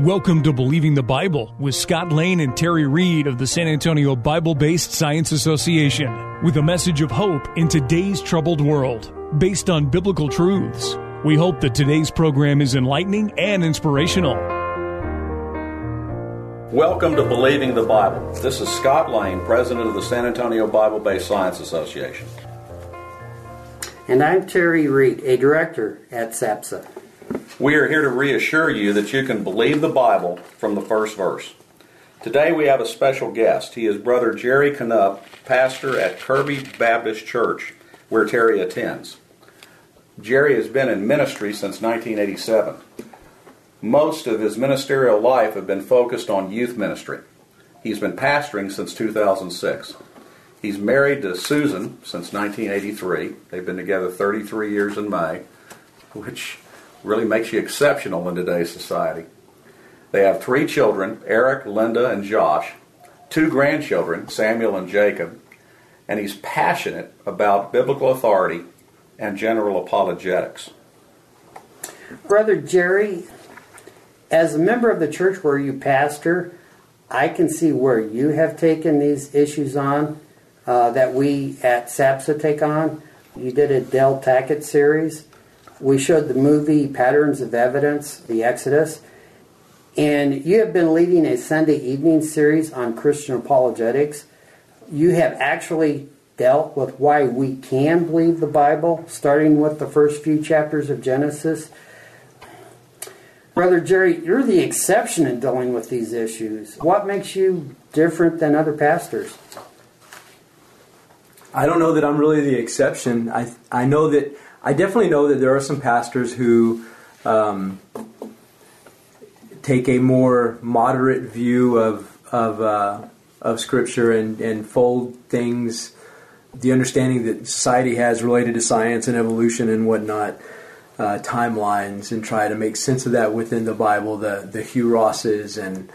Welcome to Believing the Bible with Scott Lane and Terry Reed of the San Antonio Bible Based Science Association with a message of hope in today's troubled world based on biblical truths. We hope that today's program is enlightening and inspirational. Welcome to Believing the Bible. This is Scott Lane, president of the San Antonio Bible Based Science Association. And I'm Terry Reed, a director at SABSA. We are here to reassure you that you can believe the Bible from the first verse. Today we have a special guest. He is Brother Jerry Canup, pastor at Kirby Baptist Church, where Terry attends. Jerry has been in ministry since 1987. Most of his ministerial life have been focused on youth ministry. He's been pastoring since 2006. He's married to Susan since 1983. They've been together 33 years in May, which really makes you exceptional in today's society. They have three children Eric, Linda, and Josh, two grandchildren, Samuel and Jacob, and he's passionate about biblical authority and general apologetics. Brother Jerry, as a member of the church where you pastor, I can see where you have taken these issues on uh, that we at SABSA take on. You did a Del Tackett series. We showed the movie Patterns of Evidence, the Exodus. And you have been leading a Sunday evening series on Christian apologetics. You have actually dealt with why we can believe the Bible, starting with the first few chapters of Genesis. Brother Jerry, you're the exception in dealing with these issues. What makes you different than other pastors? I don't know that I'm really the exception. I I know that I definitely know that there are some pastors who um, take a more moderate view of of uh, of Scripture and and fold things, the understanding that society has related to science and evolution and whatnot. Uh, timelines and try to make sense of that within the Bible, the the Hugh Rosses and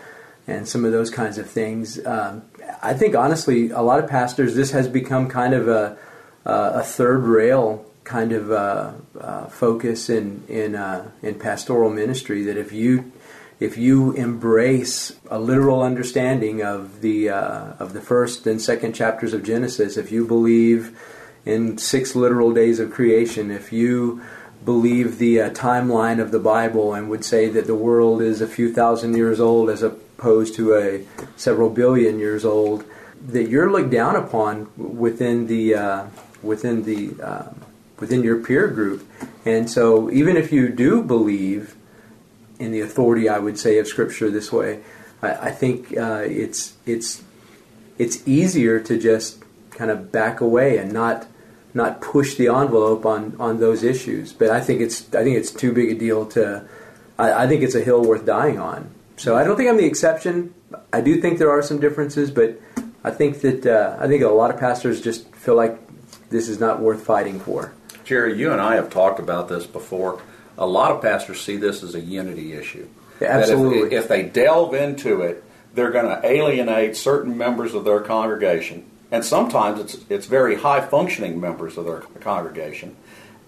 and some of those kinds of things. Um, I think honestly, a lot of pastors, this has become kind of a a third rail kind of uh, uh, focus in in uh, in pastoral ministry. That if you if you embrace a literal understanding of the uh, of the first and second chapters of Genesis, if you believe in six literal days of creation, if you believe the uh, timeline of the Bible and would say that the world is a few thousand years old as opposed to a several billion years old, that you're looked down upon within the uh, within the um, within your peer group. And so, even if you do believe in the authority, I would say, of Scripture this way, I, I think uh, it's it's it's easier to just kind of back away and not not push the envelope on, on those issues. But I think it's I think it's too big a deal to. I, think it's a hill worth dying on. So I don't think I'm the exception. I do think there are some differences, but I think that uh, I think a lot of pastors just feel like this is not worth fighting for. Jerry, you and I have talked about this before. A lot of pastors see this as a unity issue. Yeah, absolutely. If, if they delve into it, they're going to alienate certain members of their congregation and sometimes it's it's very high functioning members of their congregation,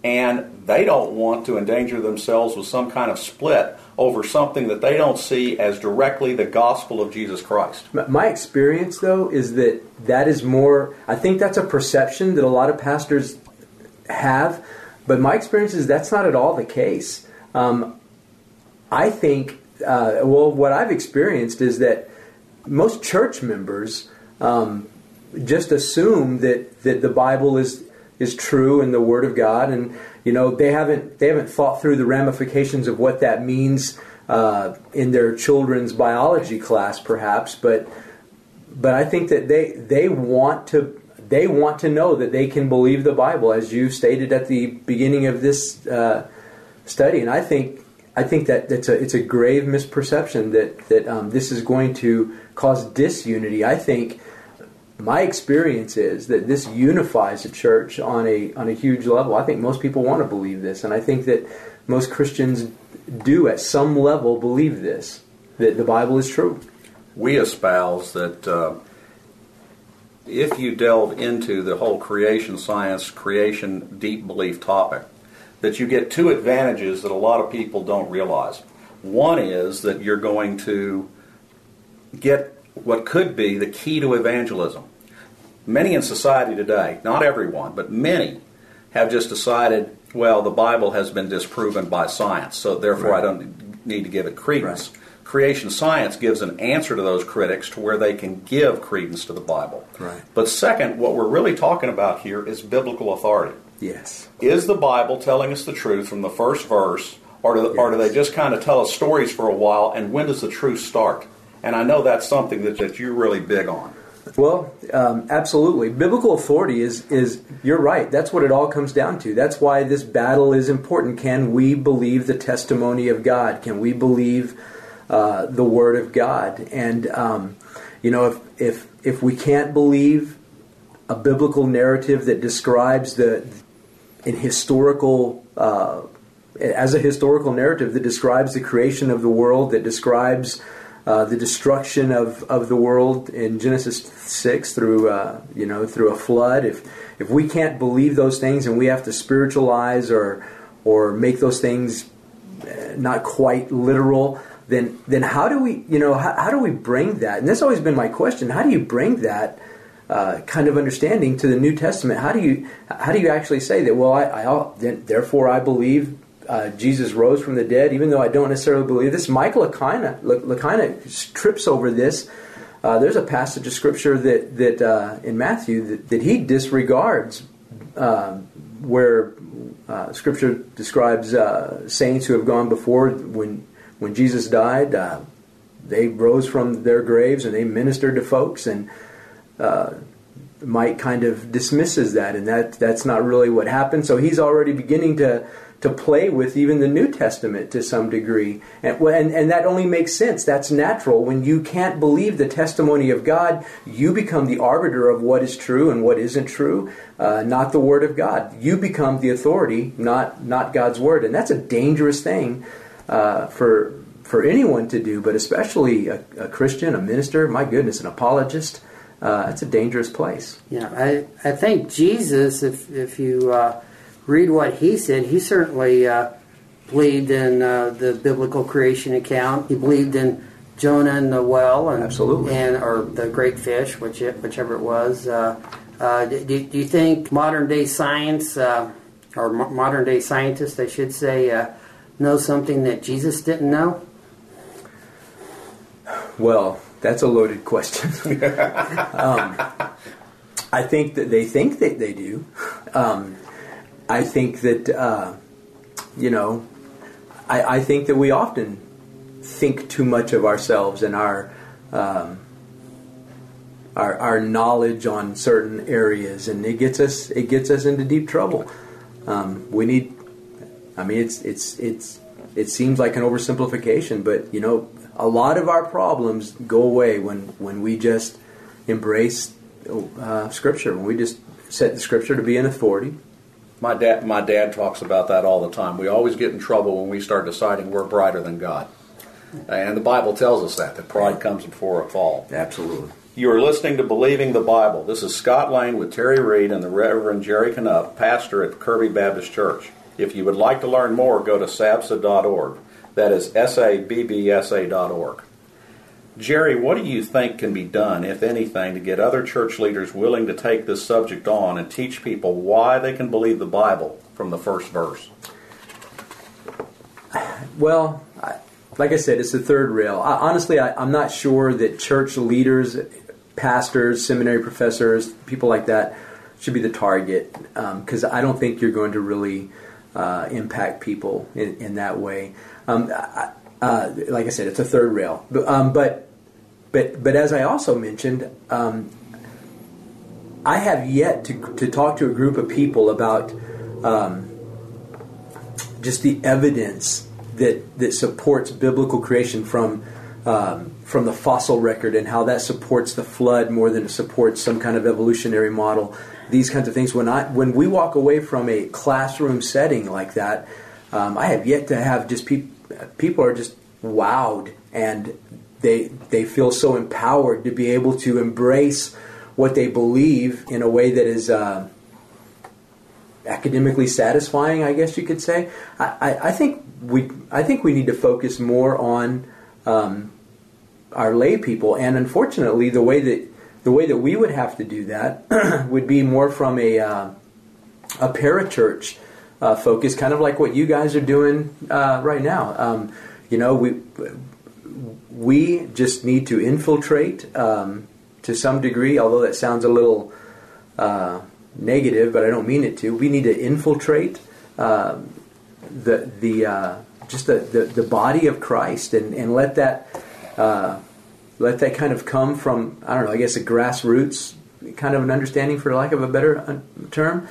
and they don't want to endanger themselves with some kind of split over something that they don't see as directly the gospel of Jesus Christ. My experience, though, is that that is more. I think that's a perception that a lot of pastors have, but my experience is that's not at all the case. Um, I think, uh, well, what I've experienced is that most church members. Um, just assume that, that the Bible is is true and the Word of God, and you know they haven't they haven't thought through the ramifications of what that means uh, in their children's biology class, perhaps. But but I think that they they want to they want to know that they can believe the Bible, as you stated at the beginning of this uh, study. And I think I think that it's a it's a grave misperception that that um, this is going to cause disunity. I think my experience is that this unifies the church on a on a huge level. I think most people want to believe this, and I think that most Christians do at some level believe this that the Bible is true. We espouse that uh, if you delve into the whole creation science, creation deep belief topic, that you get two advantages that a lot of people don't realize. One is that you're going to get what could be the key to evangelism. Many in society today, not everyone, but many, have just decided, well, the Bible has been disproven by science, so therefore right. I don't need to give it credence. Right. Creation science gives an answer to those critics to where they can give credence to the Bible. Right. But second, what we're really talking about here is biblical authority. Yes. Is the Bible telling us the truth from the first verse, or do, yes. or do they just kind of tell us stories for a while, and when does the truth start? And I know that's something that, that you're really big on. Well, um, absolutely. Biblical authority is is you're right. That's what it all comes down to. That's why this battle is important. Can we believe the testimony of God? Can we believe uh, the Word of God? And um, you know, if if if we can't believe a biblical narrative that describes the in historical uh, as a historical narrative that describes the creation of the world, that describes uh, the destruction of, of the world in Genesis six through uh, you know through a flood. If if we can't believe those things and we have to spiritualize or or make those things uh, not quite literal, then then how do we you know how, how do we bring that? And that's always been my question. How do you bring that? Uh, kind of understanding to the New Testament. How do you how do you actually say that? Well, I, I therefore I believe uh, Jesus rose from the dead, even though I don't necessarily believe this. Michael Licona, Licona trips over this. Uh, there's a passage of scripture that that uh, in Matthew that, that he disregards, um, where uh, scripture describes uh, saints who have gone before when when Jesus died. they rose from their graves and they ministered to folks and uh, Mike kind of dismisses that, and that that's not really what happened. So he's already beginning to to play with even the New Testament to some degree, and, and and that only makes sense. That's natural. When you can't believe the testimony of God, you become the arbiter of what is true and what isn't true, uh, not the Word of God. You become the authority, not not God's Word, and that's a dangerous thing uh, for for anyone to do, but especially a, a Christian, a minister. My goodness, an apologist uh, it's a dangerous place. Yeah, I, I think Jesus, if, if you uh, read what he said, he certainly uh, believed in uh, the biblical creation account. He believed in Jonah and the well, and absolutely, and or the great fish, which it, whichever it was. Uh, uh, do, do, you think modern day science or modern day scientists, I should say, know something that Jesus didn't know? Well, that's a loaded question. um, I think that they think that they do. Um, I think that, uh, you know, I, I, think that we often think too much of ourselves and our, um, our, our knowledge on certain areas, and it gets us it gets us into deep trouble. Um, we need, I mean, it's it's it's it seems like an oversimplification, but you know, a lot of our problems go away when, when we just embrace uh, Scripture, when we just set the Scripture to be an authority. My dad, my dad talks about that all the time. We always get in trouble when we start deciding we're brighter than God. And the Bible tells us that, that pride comes before a fall. Absolutely. You are listening to Believing the Bible. This is Scott Lane with Terry Reed and the Reverend Jerry Canup, pastor at Kirby Baptist Church. If you would like to learn more, go to sabsa.org. That is sabbsa.org. Jerry, what do you think can be done, if anything, to get other church leaders willing to take this subject on and teach people why they can believe the Bible from the first verse? Well, like I said, it's the third rail. I, honestly, I, am not sure that church leaders, pastors, seminary professors, people like that should be the target because um, I don't think you're going to really uh, impact people in, in that way. Um, uh, like I said, it's a third rail. But, um, but, but, but as I also mentioned, um, I have yet to, to talk to a group of people about um, just the evidence that that supports biblical creation from um, from the fossil record and how that supports the flood more than it supports some kind of evolutionary model. These kinds of things. When I when we walk away from a classroom setting like that, um, I have yet to have just people people are just wowed and they they feel so empowered to be able to embrace what they believe in a way that is uh, academically satisfying. I guess you could say. I, I, I, think we I think we need to focus more on um, our lay people, and unfortunately, the way that the way that we would have to do that would be more from a uh, a parachurch uh, focus, kind of like what you guys are doing uh, right now. Um, you know, we we just need to infiltrate um, to some degree, although that sounds a little uh, negative, but I don't mean it to. We need to infiltrate uh, the the uh, just the, the, the, body of Christ and, and let that let that kind of come from I don't know I guess a grassroots kind of an understanding for lack of a better uh, term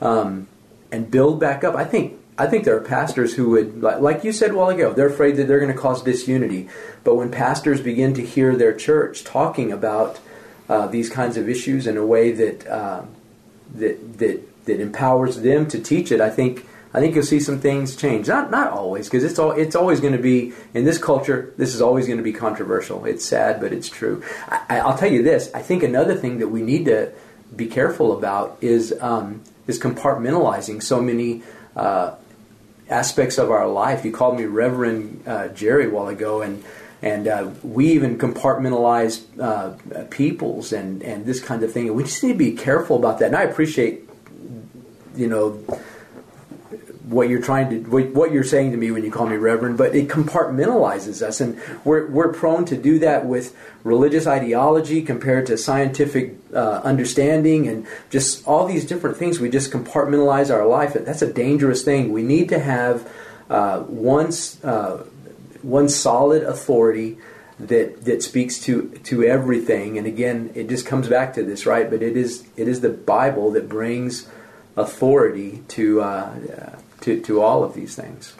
um, and build back up. I think I think there are pastors who would, like you said a while ago, they're afraid that they're going to cause disunity. But when pastors begin to hear their church talking about uh, these kinds of issues in a way that uh, that that that empowers them to teach it, I think I think you'll see some things change. Not not always, because it's all it's always going to be in this culture. This is always going to be controversial. It's sad, but it's true. I, will tell you this. I think another thing that we need to be careful about is um, is compartmentalizing so many. Uh, aspects of our life. You called me Reverend uh, Jerry a while ago, and and uh, we even compartmentalize uh, peoples and and this kind of thing. We just need to be careful about that. And I appreciate, you know, what you're trying to what you're saying to me when you call me reverend but it compartmentalizes us. And we're, we're prone to do that with religious ideology compared to scientific uh, understanding and just all these different things. We just compartmentalize our life. That's a dangerous thing. We need to have uh, one, uh, one solid authority that that speaks to to everything. And again it just comes back to this right? But it is it is the bible that brings authority to uh, to, to all of these things.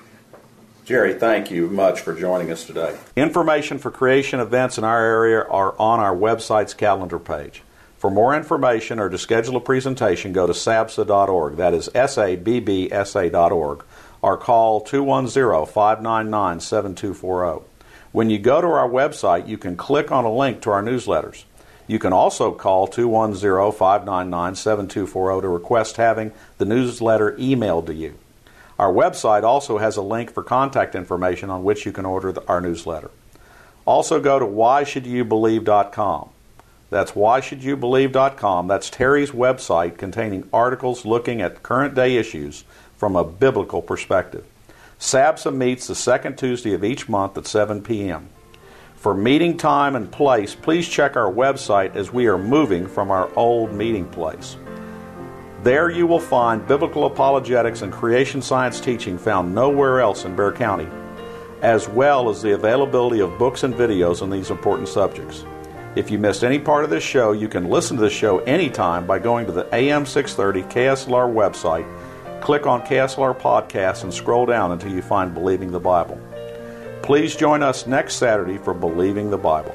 Jerry, thank you much for joining us today. Information for creation events in our area are on our website's calendar page. For more information or to schedule a presentation, go to sabsa.org. That is S A B B S A.org. Or call 210 599 7240. When you go to our website, you can click on a link to our newsletters. You can also call 210 599 7240 to request having the newsletter emailed to you. Our website also has a link for contact information on which you can order the, our newsletter. Also go to whyshouldyoubelieve.com. That's whyshouldyoubelieve.com. That's Terry's website containing articles looking at current day issues from a biblical perspective. SABSA meets the second Tuesday of each month at 7 p.m. For meeting time and place, please check our website as we are moving from our old meeting place. There you will find biblical apologetics and creation science teaching found nowhere else in Bexar County, as well as the availability of books and videos on these important subjects. If you missed any part of this show, you can listen to the show anytime by going to the AM 630 KSLR website, click on KSLR Podcast, and scroll down until you find Believing the Bible. Please join us next Saturday for Believing the Bible.